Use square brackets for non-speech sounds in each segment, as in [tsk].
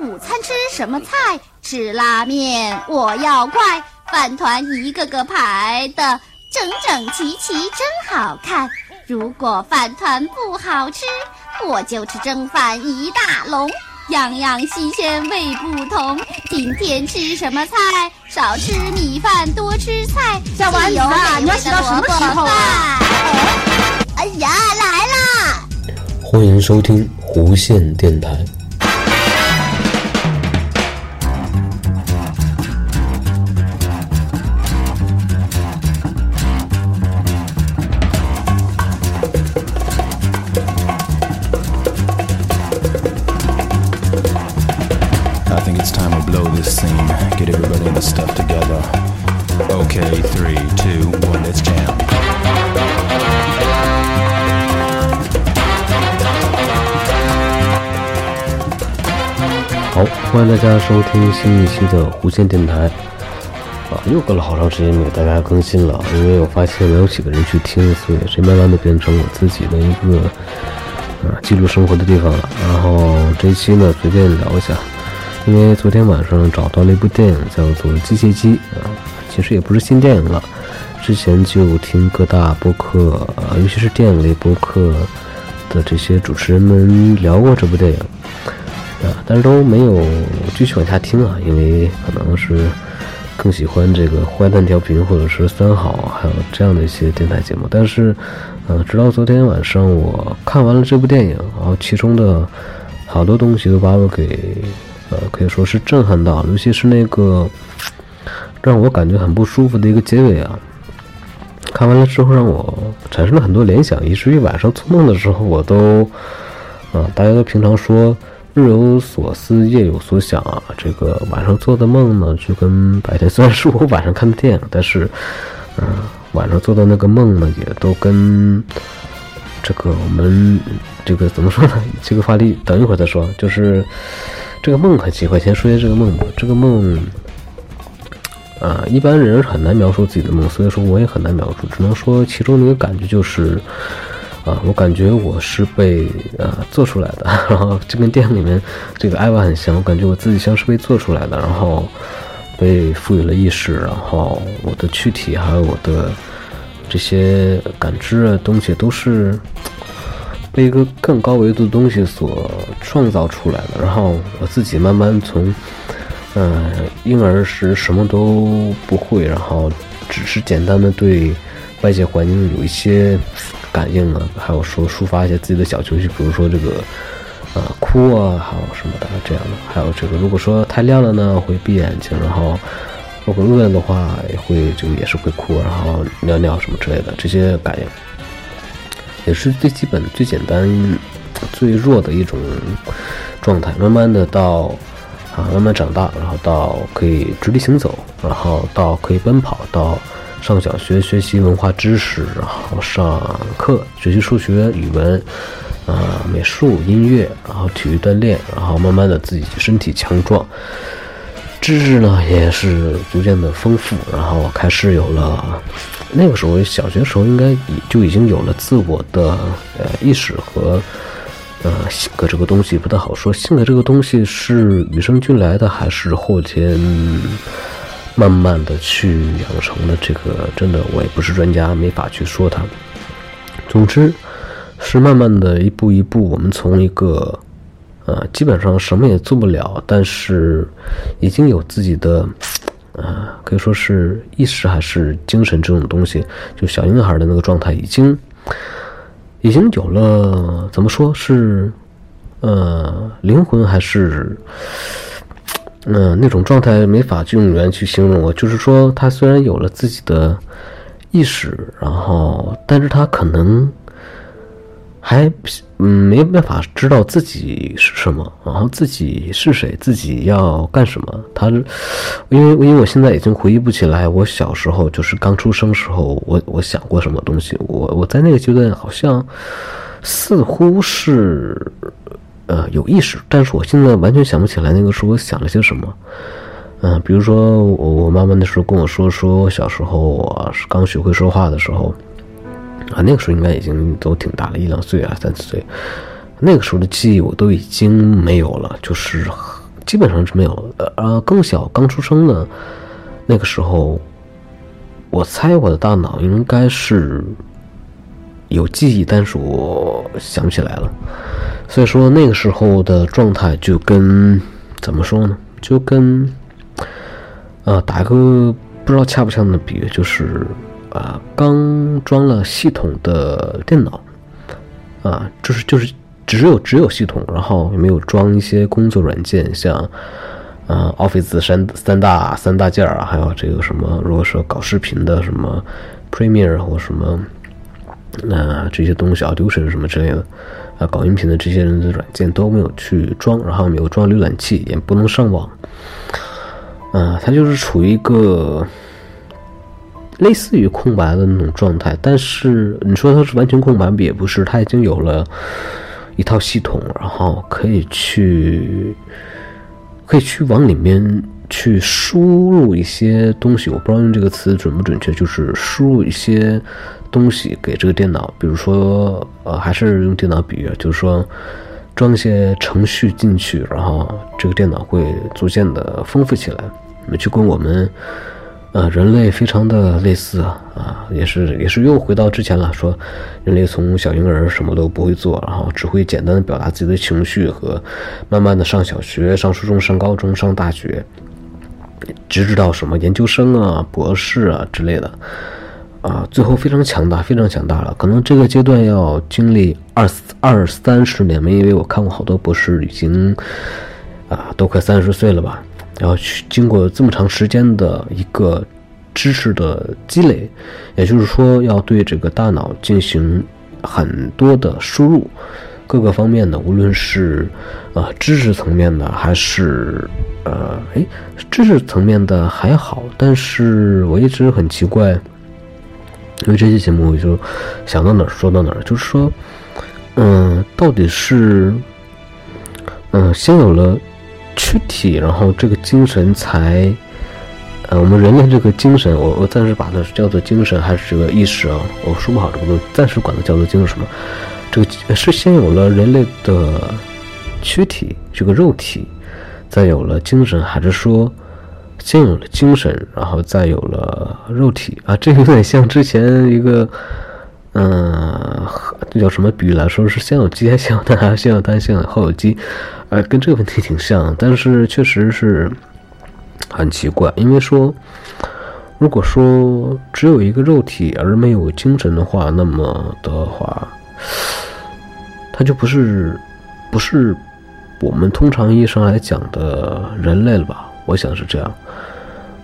午餐吃什么菜？吃拉面。我要快，饭团一个个排的整整齐齐，真好看。如果饭团不好吃，我就吃蒸饭一大笼，样样新鲜味不同。今天吃什么菜？少吃米饭，多吃菜。小丸子啊，你要洗到什么时候啊？哎呀，来啦！欢迎收听弧线电台。欢迎大家收听新一期的弧线电台。啊，又隔了好长时间没给大家更新了，因为我发现没有几个人去听，所以这慢慢的变成我自己的一个啊记录生活的地方了。然后这期呢，随便聊一下，因为昨天晚上找到了一部电影，叫做《机械姬》啊，其实也不是新电影了，之前就听各大播客啊，尤其是电影类播客的这些主持人们聊过这部电影。啊，但是都没有继续往下听啊，因为可能是更喜欢这个坏蛋调频或者是三好，还有这样的一些电台节目。但是，呃，直到昨天晚上我看完了这部电影，然后其中的好多东西都把我给呃可以说是震撼到，尤其是那个让我感觉很不舒服的一个结尾啊。看完了之后，让我产生了很多联想，以至于晚上做梦的时候，我都啊，大家都平常说。日有所思，夜有所想啊。这个晚上做的梦呢，就跟白天虽然是我晚上看的电影，但是，嗯、晚上做的那个梦呢，也都跟这个我们这个怎么说呢？这个话题等一会儿再说。就是这个梦很奇怪，先说一下这个梦吧。这个梦，啊、一般人很难描述自己的梦，所以说我也很难描述，只能说其中的一个感觉就是。啊，我感觉我是被呃做出来的，[laughs] 然后就跟电影里面这个艾娃很像，我感觉我自己像是被做出来的，然后被赋予了意识，然后我的躯体还有我的这些感知的东西都是被一个更高维度的东西所创造出来的，然后我自己慢慢从呃婴儿时什么都不会，然后只是简单的对外界环境有一些。感应啊，还有说抒发一些自己的小情绪，比如说这个，呃，哭啊，还有什么的这样的，还有这个，如果说太亮了呢，会闭眼睛，然后如果饿了的话，也会就也是会哭，然后尿尿什么之类的这些感应，也是最基本、最简单、最弱的一种状态。慢慢的到啊，慢慢长大，然后到可以直立行走，然后到可以奔跑，到。上小学学习文化知识，然后上课学习数学、语文，啊、美术、音乐，然后体育锻炼，然后慢慢的自己身体强壮，知识呢也是逐渐的丰富，然后开始有了那个时候小学时候应该就已经有了自我的呃意识和呃性格这个东西不太好说，性格这个东西是与生俱来的还是后天？慢慢的去养成的，这个真的我也不是专家，没法去说它。总之，是慢慢的一步一步，我们从一个呃基本上什么也做不了，但是已经有自己的呃可以说是意识还是精神这种东西，就小婴孩的那个状态，已经已经有了怎么说是呃灵魂还是。嗯，那种状态没法用语言去形容。我就是说，他虽然有了自己的意识，然后，但是他可能还嗯没办法知道自己是什么，然后自己是谁，自己要干什么。他因为因为我现在已经回忆不起来，我小时候就是刚出生时候，我我想过什么东西。我我在那个阶段好像似乎是。呃，有意识，但是我现在完全想不起来那个时候我想了些什么。嗯、比如说我我妈妈那时候跟我说，说我小时候我是刚学会说话的时候，啊，那个时候应该已经都挺大了，一两岁啊，三四岁，那个时候的记忆我都已经没有了，就是基本上是没有了。呃，更小刚出生的那个时候，我猜我的大脑应该是有记忆，但是我想不起来了。所以说那个时候的状态就跟怎么说呢？就跟呃，打个不知道恰不恰当的比喻，就是啊，刚装了系统的电脑啊，就是就是只有只有系统，然后也没有装一些工作软件，像啊 Office 三三大三大件啊，还有这个什么，如果说搞视频的什么 Premiere 或什么那这些东西，Audition 什么之类的啊，搞音频的这些人的软件都没有去装，然后没有装浏览器，也不能上网。嗯，它就是处于一个类似于空白的那种状态，但是你说它是完全空白，也不是，它已经有了一套系统，然后可以去可以去往里面去输入一些东西，我不知道用这个词准不准确，就是输入一些东西给这个电脑，比如说呃，还是用电脑比喻，就是说。装一些程序进去，然后这个电脑会逐渐的丰富起来，那就跟我们，呃，人类非常的类似啊啊，也是也是又回到之前了，说人类从小婴儿什么都不会做，然后只会简单的表达自己的情绪和慢慢的上小学、上初中、上高中、上大学，直至到什么研究生啊、博士啊之类的。啊，最后非常强大，非常强大了。可能这个阶段要经历二二三十年吧，因为我看过好多博士已经啊都快三十岁了吧，然后去经过这么长时间的一个知识的积累，也就是说要对这个大脑进行很多的输入，各个方面的，无论是呃知识层面的还是呃哎知识层面的还好，但是我一直很奇怪。因为这期节目，我就想到哪儿说到哪儿，就是说，嗯，到底是，嗯，先有了躯体，然后这个精神才，呃，我们人类这个精神，我我暂时把它叫做精神还是这个意识啊，我说不好这个东西，暂时管它叫做精神什么，这个是先有了人类的躯体这个肉体，再有了精神，还是说？先有了精神，然后再有了肉体啊，这有点像之前一个，嗯，这叫什么比喻来说？是先有鸡还是先有蛋？还 [laughs] 是先有蛋先有后有鸡？呃，跟这个问题挺像，但是确实是很奇怪。因为说，如果说只有一个肉体而没有精神的话，那么的话，它就不是不是我们通常意义上来讲的人类了吧？我想是这样。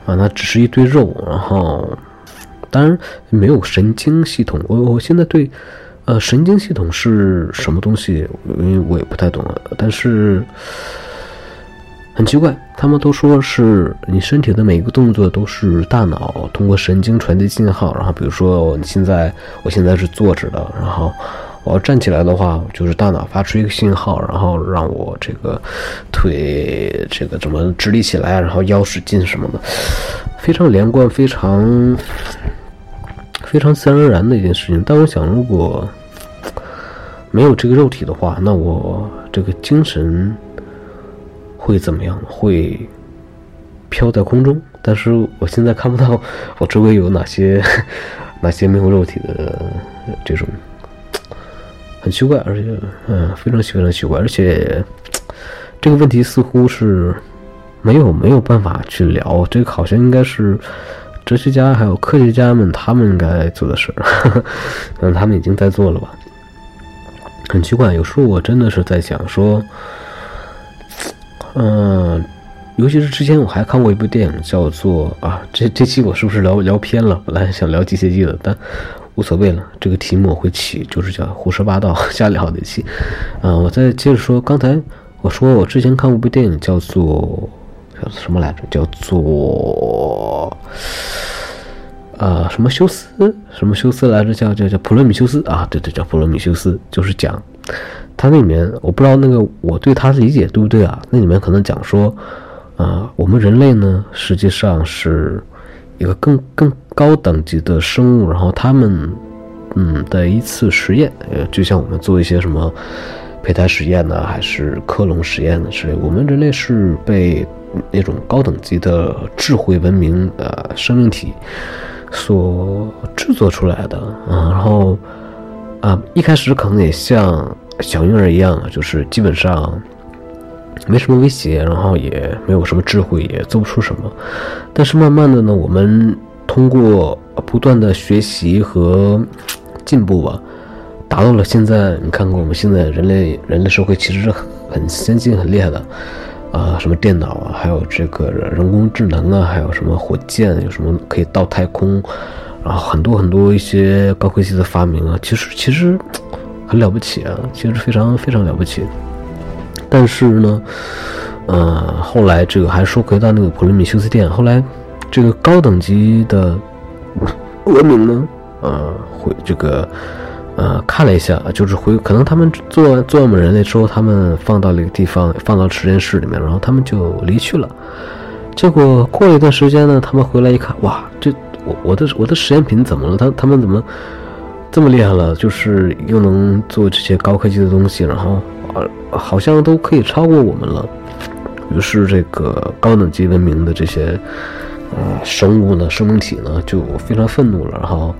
啊，那只是一堆肉，然后当然没有神经系统。我我现在对，呃，神经系统是什么东西？因为我也不太懂。但是很奇怪，他们都说是你身体的每一个动作都是大脑通过神经传递信号。然后比如说，你现在我现在是坐着的，然后。我要站起来的话，就是大脑发出一个信号，然后让我这个腿这个怎么直立起来，然后腰使劲什么的，非常连贯，非常非常自然而然的一件事情。但我想，如果没有这个肉体的话，那我这个精神会怎么样？会飘在空中？但是我现在看不到我周围有哪些哪些没有肉体的这种。很奇怪，而且，嗯，非常非常奇怪，而且这个问题似乎是没有没有办法去聊。这个好像应该是哲学家还有科学家们他们应该做的事儿，[laughs] 嗯，他们已经在做了吧？很奇怪，有时候我真的是在想说，嗯，尤其是之前我还看过一部电影，叫做啊，这这期我是不是聊聊偏了？本来想聊机械姬的，但。无所谓了，这个题目我会起，就是叫胡说八道 [laughs] 瞎聊的起。嗯，我再接着说，刚才我说我之前看过部电影，叫做叫做什么来着？叫做呃什么修斯？什么修斯来着？叫叫叫普罗米修斯啊？对对，叫普罗米修斯，就是讲他那里面，我不知道那个我对他的理解对不对啊？那里面可能讲说，啊，我们人类呢，实际上是。一个更更高等级的生物，然后他们，嗯的一次实验，呃，就像我们做一些什么胚胎实验呢，还是克隆实验呢之类。我们人类是被那种高等级的智慧文明呃生命体所制作出来的啊。然后啊，一开始可能也像小婴儿一样，就是基本上没什么威胁，然后也没有什么智慧，也做不出什么。但是慢慢的呢，我们通过不断的学习和进步吧。达到了现在，你看看我们现在人类人类社会其实是很先进、很厉害的，啊，什么电脑啊，还有这个人工智能啊，还有什么火箭，有什么可以到太空，然后很多很多一些高科技的发明啊，其实其实很了不起啊，其实非常非常了不起。但是呢，呃，后来这个还说回到那个普罗米修斯殿，后来这个高等级的文明呢，呃，会这个。呃，看了一下，就是回可能他们做做我们人类之后，他们放到了一个地方，放到实验室里面，然后他们就离去了。结果过了一段时间呢，他们回来一看，哇，这我我的我的实验品怎么了？他他们怎么这么厉害了？就是又能做这些高科技的东西，然后呃，好像都可以超过我们了。于是这个高等级文明的这些呃生物呢，生命体呢，就非常愤怒了，然后。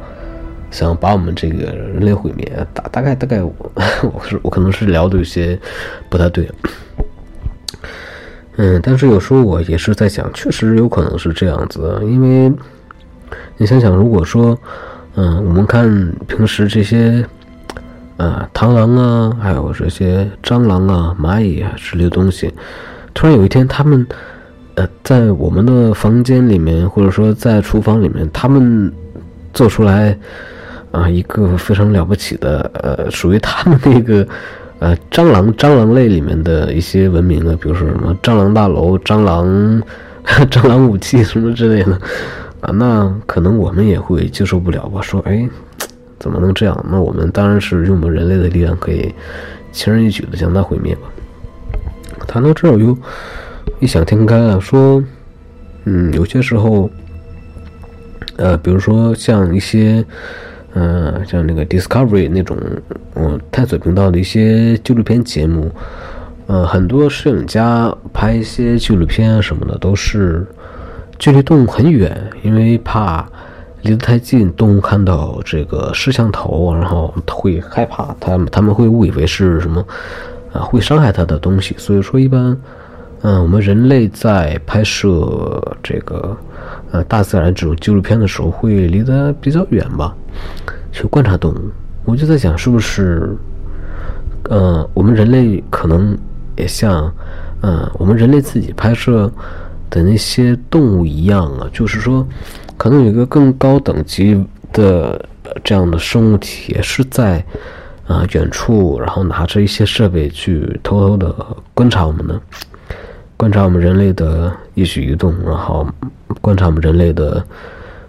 想把我们这个人类毁灭，大大概大概我我是我可能是聊的有些不太对，嗯，但是有时候我也是在想，确实有可能是这样子，因为你想想，如果说，嗯，我们看平时这些，呃，螳螂啊，还有这些蟑螂啊、蚂蚁啊之类的东西，突然有一天，他们，呃，在我们的房间里面，或者说在厨房里面，他们做出来。啊，一个非常了不起的，呃，属于他们那个，呃，蟑螂蟑螂类里面的一些文明啊，比如说什么蟑螂大楼、蟑螂 [laughs] 蟑螂武器什么之类的，啊，那可能我们也会接受不了吧？说，哎，怎么能这样？那我们当然是用我们人类的力量，可以轻而易举的将它毁灭吧。谈到这儿，我又异想天开啊，说，嗯，有些时候，呃，比如说像一些。嗯，像那个 Discovery 那种，嗯，探索频道的一些纪录片节目，呃，很多摄影家拍一些纪录片啊什么的，都是距离动物很远，因为怕离得太近，动物看到这个摄像头，然后会害怕，他们他们会误以为是什么啊，会伤害它的东西。所以说，一般，嗯，我们人类在拍摄这个。呃，大自然这种纪录片的时候会离得比较远吧，去观察动物。我就在想，是不是，呃，我们人类可能也像，呃，我们人类自己拍摄的那些动物一样啊，就是说，可能有一个更高等级的这样的生物体是在啊远处，然后拿着一些设备去偷偷的观察我们呢。观察我们人类的一举一动，然后观察我们人类的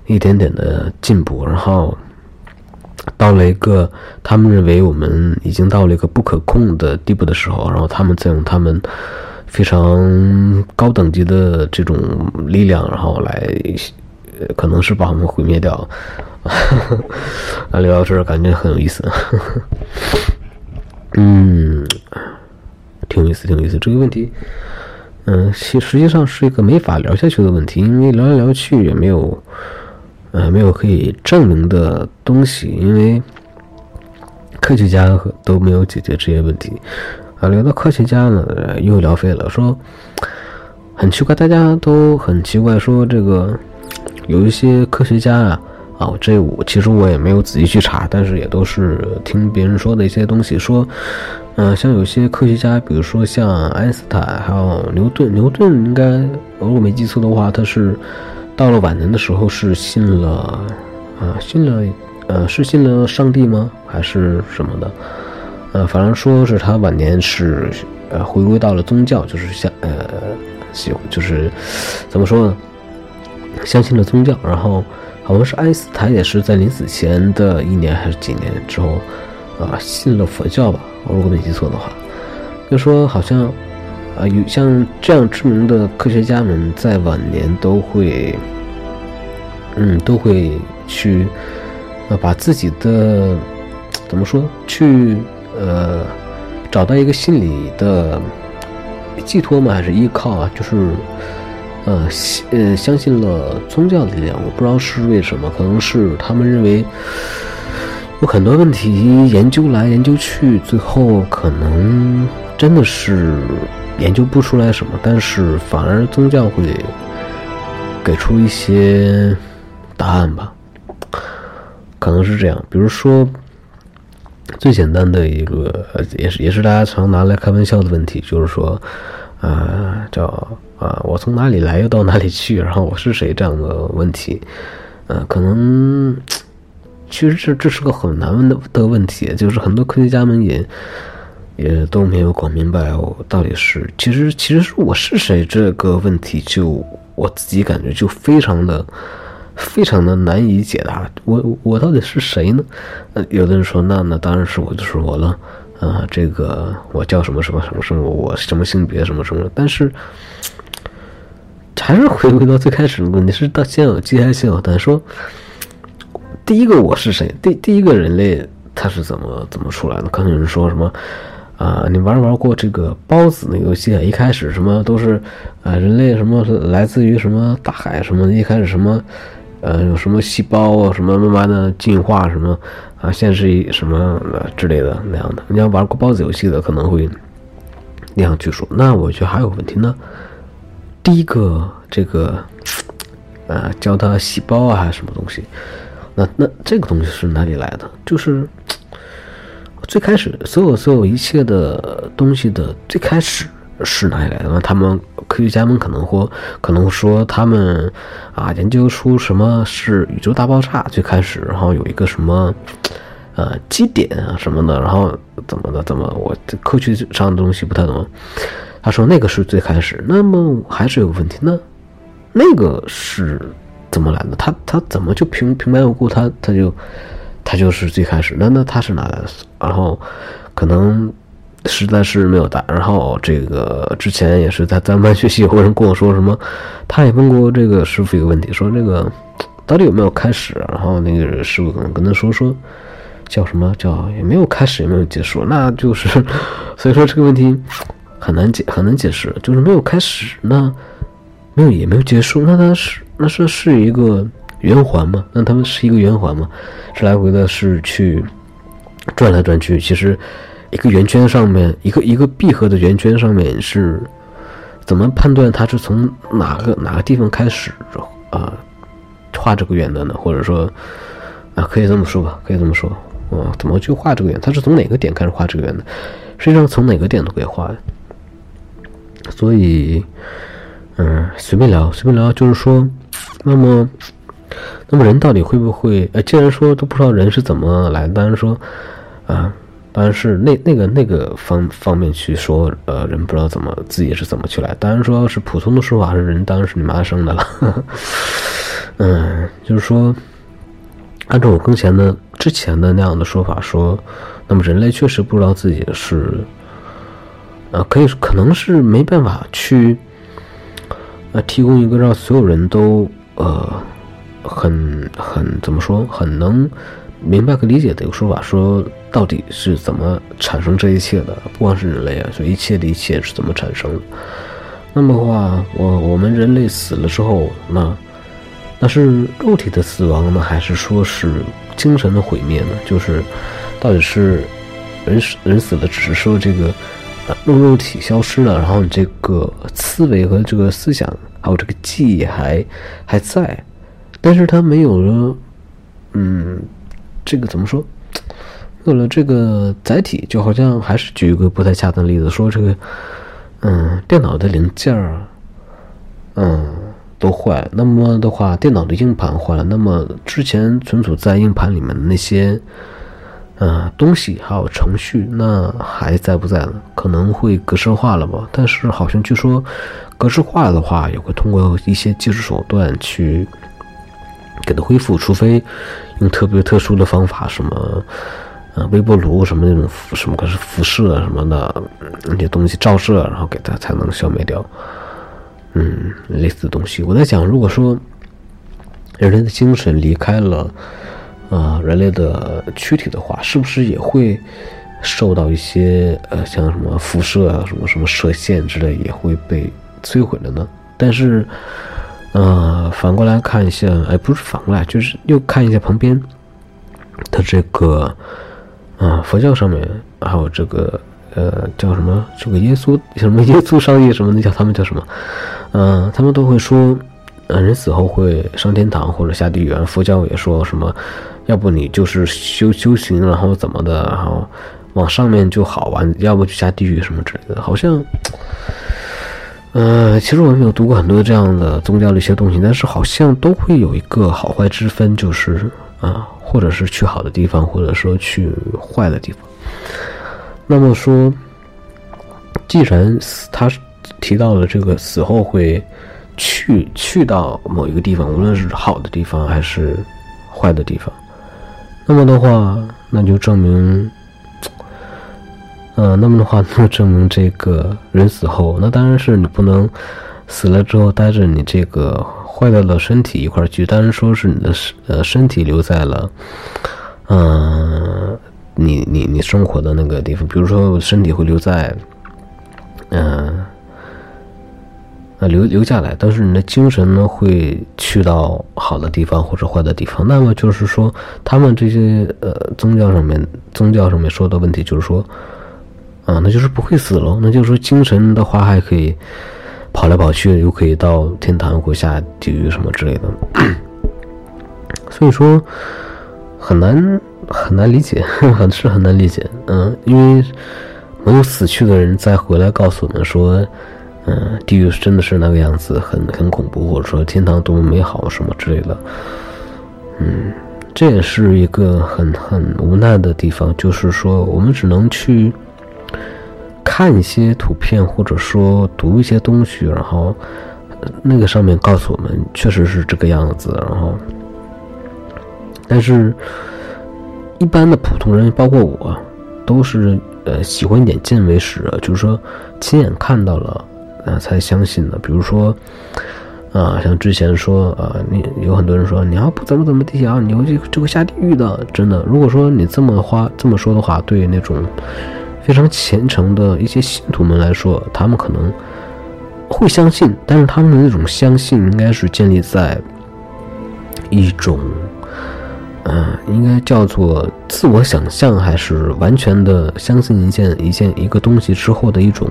一点点的进步，然后到了一个他们认为我们已经到了一个不可控的地步的时候，然后他们再用他们非常高等级的这种力量，然后来可能是把我们毁灭掉。[laughs] 啊，聊到这儿感觉很有意思。[laughs] 嗯，挺有意思，挺有意思。这个问题。嗯，其实际上是一个没法聊下去的问题，因为聊来聊去也没有，呃，没有可以证明的东西，因为科学家都没有解决这些问题。啊，聊到科学家呢，又聊废了，说很奇怪，大家都很奇怪，说这个有一些科学家啊，啊，这我其实我也没有仔细去查，但是也都是听别人说的一些东西，说。嗯，像有些科学家，比如说像爱因斯坦，还有牛顿。牛顿应该，如果没记错的话，他是到了晚年的时候是信了，啊，信了，呃，是信了上帝吗？还是什么的？呃，反正说是他晚年是，呃，回归到了宗教，就是像，呃，喜，就是怎么说呢？相信了宗教。然后好像是爱因斯坦也是在临死前的一年还是几年之后，啊，信了佛教吧。我如果没记错的话，就说好像，啊，有像这样知名的科学家们在晚年都会，嗯，都会去，呃，把自己的怎么说，去呃找到一个心理的寄托吗？还是依靠啊？就是呃呃相信了宗教的力量，我不知道是为什么，可能是他们认为有很多问题研究来研究去，最后可能真的是研究不出来什么，但是反而宗教会给出一些答案吧，可能是这样，比如说。最简单的一个，也是也是大家常拿来开玩笑的问题，就是说，啊，叫啊，我从哪里来又到哪里去，然后我是谁这样的问题，呃，可能其实这这是个很难问的的问题，就是很多科学家们也也都没有搞明白，我到底是其实其实是我是谁这个问题，就我自己感觉就非常的。非常的难以解答，我我到底是谁呢？呃，有的人说，那那当然是我就是我了，啊，这个我叫什么什么什么什么，我什么性别什么什么，但是还是回归到最开始的问题，是到先有鸡还是先有蛋？说第一个我是谁？第第一个人类他是怎么怎么出来的？可能有人说什么啊？你玩玩过这个包子那个游戏啊？一开始什么都是啊，人类什么来自于什么大海什么？一开始什么？呃，有什么细胞啊，什么慢慢的进化，什么啊，现在是一什么之类的那样的。你要玩过包子游戏的，可能会那样去说。那我觉得还有问题呢。第一个，这个呃，叫它细胞啊，还是什么东西？那那这个东西是哪里来的？就是最开始所有所有一切的东西的最开始。是哪里来的？那他们科学家们可能或可能说他们啊研究出什么是宇宙大爆炸最开始，然后有一个什么呃基点啊什么的，然后怎么的怎么我这科学上的东西不太懂。他说那个是最开始，那么还是有问题呢？那个是怎么来的？他他怎么就平平白无故他他就他就是最开始？那那他是哪来的？然后可能。实在是没有答。然后这个之前也是在咱们班学习，有个人跟我说什么，他也问过这个师傅一个问题，说这个到底有没有开始？然后那个师傅可能跟他说说，叫什么叫也没有开始，也没有结束，那就是，[laughs] 所以说这个问题很难解，很难解释，就是没有开始，那没有也没有结束，那他是那是是一个圆环吗？那他们是一个圆环吗？是来回的，是去转来转去，其实。一个圆圈上面，一个一个闭合的圆圈上面是，怎么判断它是从哪个哪个地方开始啊画这个圆的呢？或者说啊，可以这么说吧，可以这么说啊，怎么去画这个圆？它是从哪个点开始画这个圆的？实际上从哪个点都可以画。所以，嗯，随便聊，随便聊，就是说，那么，那么人到底会不会？呃，既然说都不知道人是怎么来，当然说啊。当然是那那个那个方方面去说，呃，人不知道怎么自己是怎么去来。当然说是普通的说法，是人当然是你妈生的了。嗯，[laughs] 就是说，按照我更前的之前的那样的说法说，那么人类确实不知道自己是，呃，可以可能是没办法去，提供一个让所有人都呃很很怎么说很能。明白和理解的一个说法，说到底是怎么产生这一切的？不光是人类啊，所以一切的一切是怎么产生的？那么的话，我我们人类死了之后，那那是肉体的死亡呢，还是说是精神的毁灭呢？就是到底是人死人死了，只是说这个肉肉体消失了，然后你这个思维和这个思想还有这个记忆还还在，但是它没有了，嗯。这个怎么说？有了这个载体，就好像还是举一个不太恰当的例子，说这个，嗯，电脑的零件儿，嗯，都坏。那么的话，电脑的硬盘坏了，那么之前存储在硬盘里面的那些，嗯，东西还有程序，那还在不在呢？可能会格式化了吧？但是好像据说，格式化的话，也会通过一些技术手段去。给它恢复，除非用特别特殊的方法，什么呃微波炉什么那种什么可是辐射什么的那些东西照射，然后给它才能消灭掉。嗯，类似的东西。我在想，如果说人类的精神离开了啊人类的躯体的话，是不是也会受到一些呃像什么辐射啊、什么什么射线之类，也会被摧毁了呢？但是，呃，反过来看一下，哎，不是反过来，就是又看一下旁边的这个，啊，佛教上面还有这个，呃，叫什么？这个耶稣什么耶稣上帝什么？那叫他们叫什么？嗯，他们都会说，呃，人死后会上天堂或者下地狱。佛教也说什么？要不你就是修修行，然后怎么的，然后往上面就好玩；要不就下地狱什么之类的。好像，呃，其实我也没有读过很多这样的宗教的一些东西，但是好像都会有一个好坏之分，就是啊，或者是去好的地方，或者说去坏的地方。那么说，既然他提到了这个死后会去去到某一个地方，无论是好的地方还是坏的地方。那么的话，那就证明，呃，那么的话，那证明这个人死后，那当然是你不能死了之后带着你这个坏掉的身体一块去，当然说是你的身呃身体留在了，嗯，你你你生活的那个地方，比如说身体会留在，嗯。啊，留留下来，但是你的精神呢，会去到好的地方或者坏的地方。那么就是说，他们这些呃宗教上面宗教上面说的问题，就是说，啊，那就是不会死喽。那就是说，精神的话还可以跑来跑去，又可以到天堂或下地狱什么之类的。[clears throat] 所以说，很难很难理解，很 [laughs] 是很难理解。嗯，因为没有死去的人再回来告诉我们说。嗯，地狱真的是那个样子，很很恐怖，或者说天堂多么美好什么之类的。嗯，这也是一个很很无奈的地方，就是说我们只能去看一些图片，或者说读一些东西，然后那个上面告诉我们确实是这个样子，然后，但是一般的普通人，包括我，都是呃喜欢眼见为实，就是说亲眼看到了。啊，才相信的。比如说，啊，像之前说，啊，你有很多人说，你要不怎么怎么地啊，你会就会下地狱的。真的，如果说你这么话这么说的话，对那种非常虔诚的一些信徒们来说，他们可能会相信，但是他们的那种相信，应该是建立在一种，嗯，应该叫做自我想象，还是完全的相信一件一件一个东西之后的一种。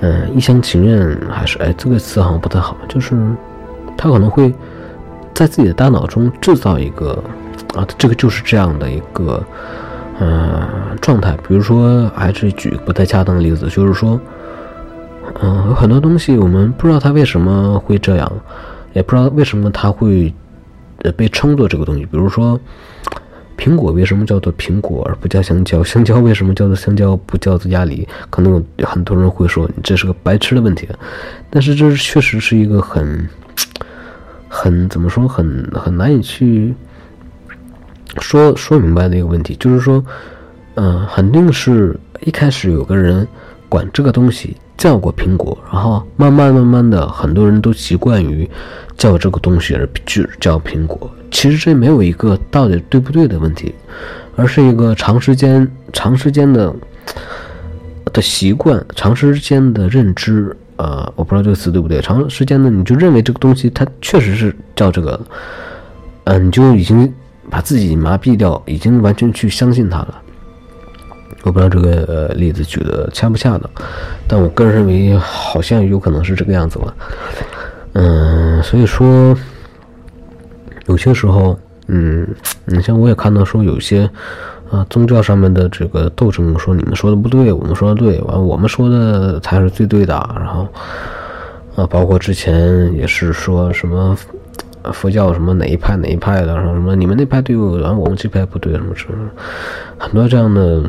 嗯，一厢情愿还是哎，这个词好像不太好。就是他可能会在自己的大脑中制造一个啊，这个就是这样的一个嗯状态。比如说，还是举不太恰当的例子，就是说，嗯，有很多东西我们不知道它为什么会这样，也不知道为什么它会呃被称作这个东西。比如说。苹果为什么叫做苹果而不叫香蕉？香蕉为什么叫做香蕉不叫做鸭梨？可能有很多人会说你这是个白痴的问题，但是这确实是一个很、很怎么说很很难以去说说明白的一个问题。就是说，嗯，肯定是一开始有个人管这个东西叫过苹果，然后慢慢慢慢的，很多人都习惯于叫这个东西而就叫苹果。其实这没有一个到底对不对的问题，而是一个长时间、长时间的的习惯、长时间的认知。呃，我不知道这个词对不对。长时间的你就认为这个东西它确实是叫这个，嗯，你就已经把自己麻痹掉，已经完全去相信他了。我不知道这个呃例子举的恰不恰当，但我个人认为好像有可能是这个样子吧。嗯，所以说。有些时候，嗯，你像我也看到说有些，啊，宗教上面的这个斗争，说你们说的不对，我们说的对，完我们说的才是最对的。然后，啊，包括之前也是说什么佛教什么哪一派哪一派的，然后什么你们那派对，然后我们这派不对，什么什么，很多这样的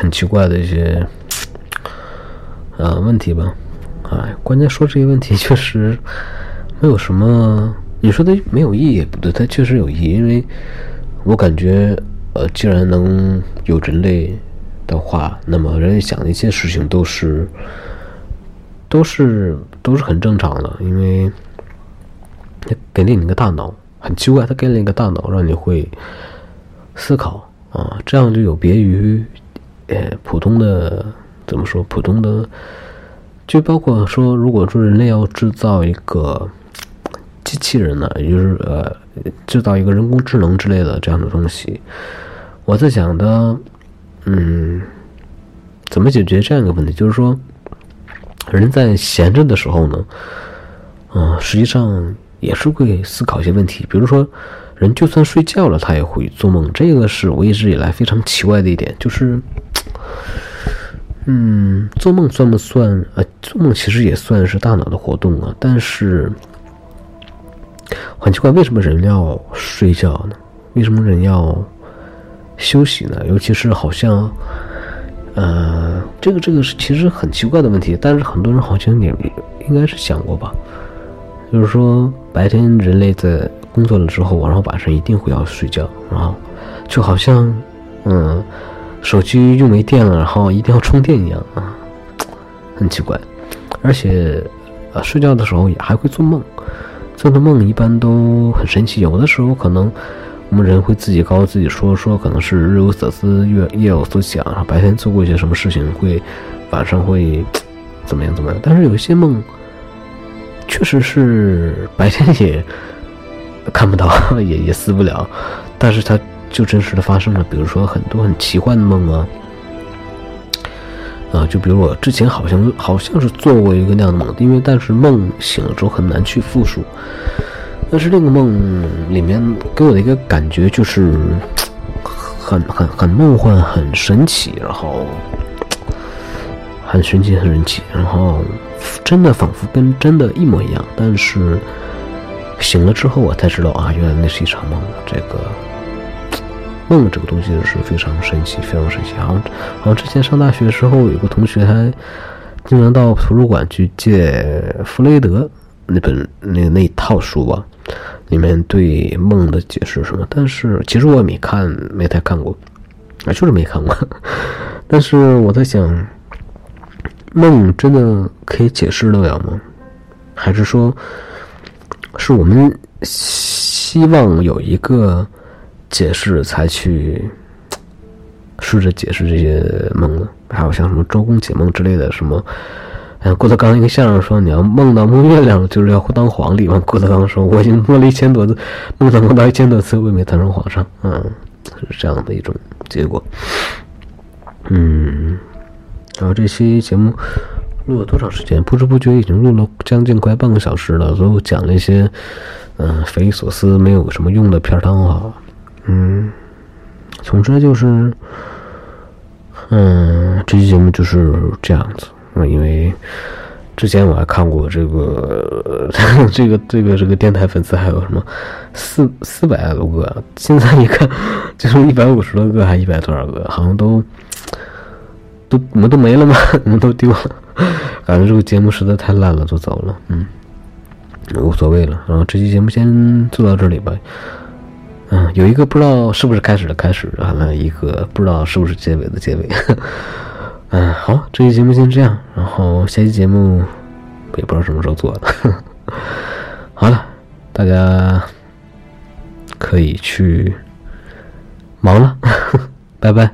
很奇怪的一些啊问题吧。哎，关键说这些问题确实没有什么。你说的没有意义也不对，它确实有意义，因为我感觉，呃，既然能有人类的话，那么人类想的一些事情都是，都是都是很正常的，因为它给了你个大脑，很奇怪，他给了你个大脑，让你会思考，啊，这样就有别于呃普通的怎么说普通的，就包括说，如果说人类要制造一个机器人呢，也就是呃制造一个人工智能之类的这样的东西，我在想的，嗯，怎么解决这样一个问题？就是说，人在闲着的时候呢，嗯、实际上也是会思考一些问题，比如说，人就算睡觉了，他也会做梦，这个是我一直以来非常奇怪的一点，就是，嗯，做梦算不算？呃，做梦其实也算是大脑的活动啊，但是很奇怪，为什么人要睡觉呢？为什么人要休息呢？尤其是好像，呃，这个这个是其实很奇怪的问题，但是很多人好像也应该是想过吧，就是说白天人类在工作了之后，然后晚上一定会要睡觉，然后就好像，嗯，手机用没电了，然后一定要充电一样啊，[tsk] 很奇怪，而且，呃，睡觉的时候也还会做梦。做的梦一般都很神奇，有的时候可能我们人会自己告诉自己说说可能是日有所思夜夜有所想，然后白天做过一些什么事情，会晚上会 [tsk] 怎么样怎么样。但是有一些梦确实是白天也看不到，[laughs] 也也撕不了，但是它就真实的发生了。比如说很多很奇幻的梦啊。啊，就比如我之前好像好像是做过一个那样的梦，因为但是梦醒了之后很难去复述。但是那个梦里面给我的一个感觉就是很很很梦幻、很神奇，然后很神奇、很神奇，然后真的仿佛跟真的一模一样。但是醒了之后我才知道啊，原来那是一场梦。这个。梦这个东西是非常神奇，非常神奇。好像好像之前上大学的时候，有个同学还经常到图书馆去借弗雷德那本那那一套书吧，里面对梦的解释什么。但是其实我也没看，没太看过，啊，就是没看过。但是我在想，[laughs] 梦真的可以解释得了吗？还是说，是我们希望有一个？解释才去 [tsk] 试着解释这些梦呢，还有像什么周公解梦之类的什么。嗯，郭德纲一个相声说，你要梦到摸月亮，就是要当皇帝嘛。[laughs] 郭德纲说，我已经摸了一千多次，梦到梦到一千多次，我也没当上皇上。嗯，是这样的一种结果。嗯，然后这期节目录了多长时间？不知不觉已经录了将近快半个小时了，所以我讲了一些嗯匪夷所思、没有什么用的片儿汤话。嗯，总之就是，嗯，这期节目就是这样子。嗯，因为之前我还看过这个，[laughs] 这个，这个，这个电台粉丝还有什么四四百多个，现在一看就是一百五十多个，还一百多少个，好像都都我们都没了吗？[laughs] 我们都丢了，[laughs] 感觉这个节目实在太烂了，就走了。嗯，无所谓了。然后这期节目先做到这里吧。嗯，有一个不知道是不是开始的开始，完了一个不知道是不是结尾的结尾。[laughs] 嗯，好，这期节目先这样，然后下期节目也不知道什么时候做的。好了，大家可以去忙了，拜拜。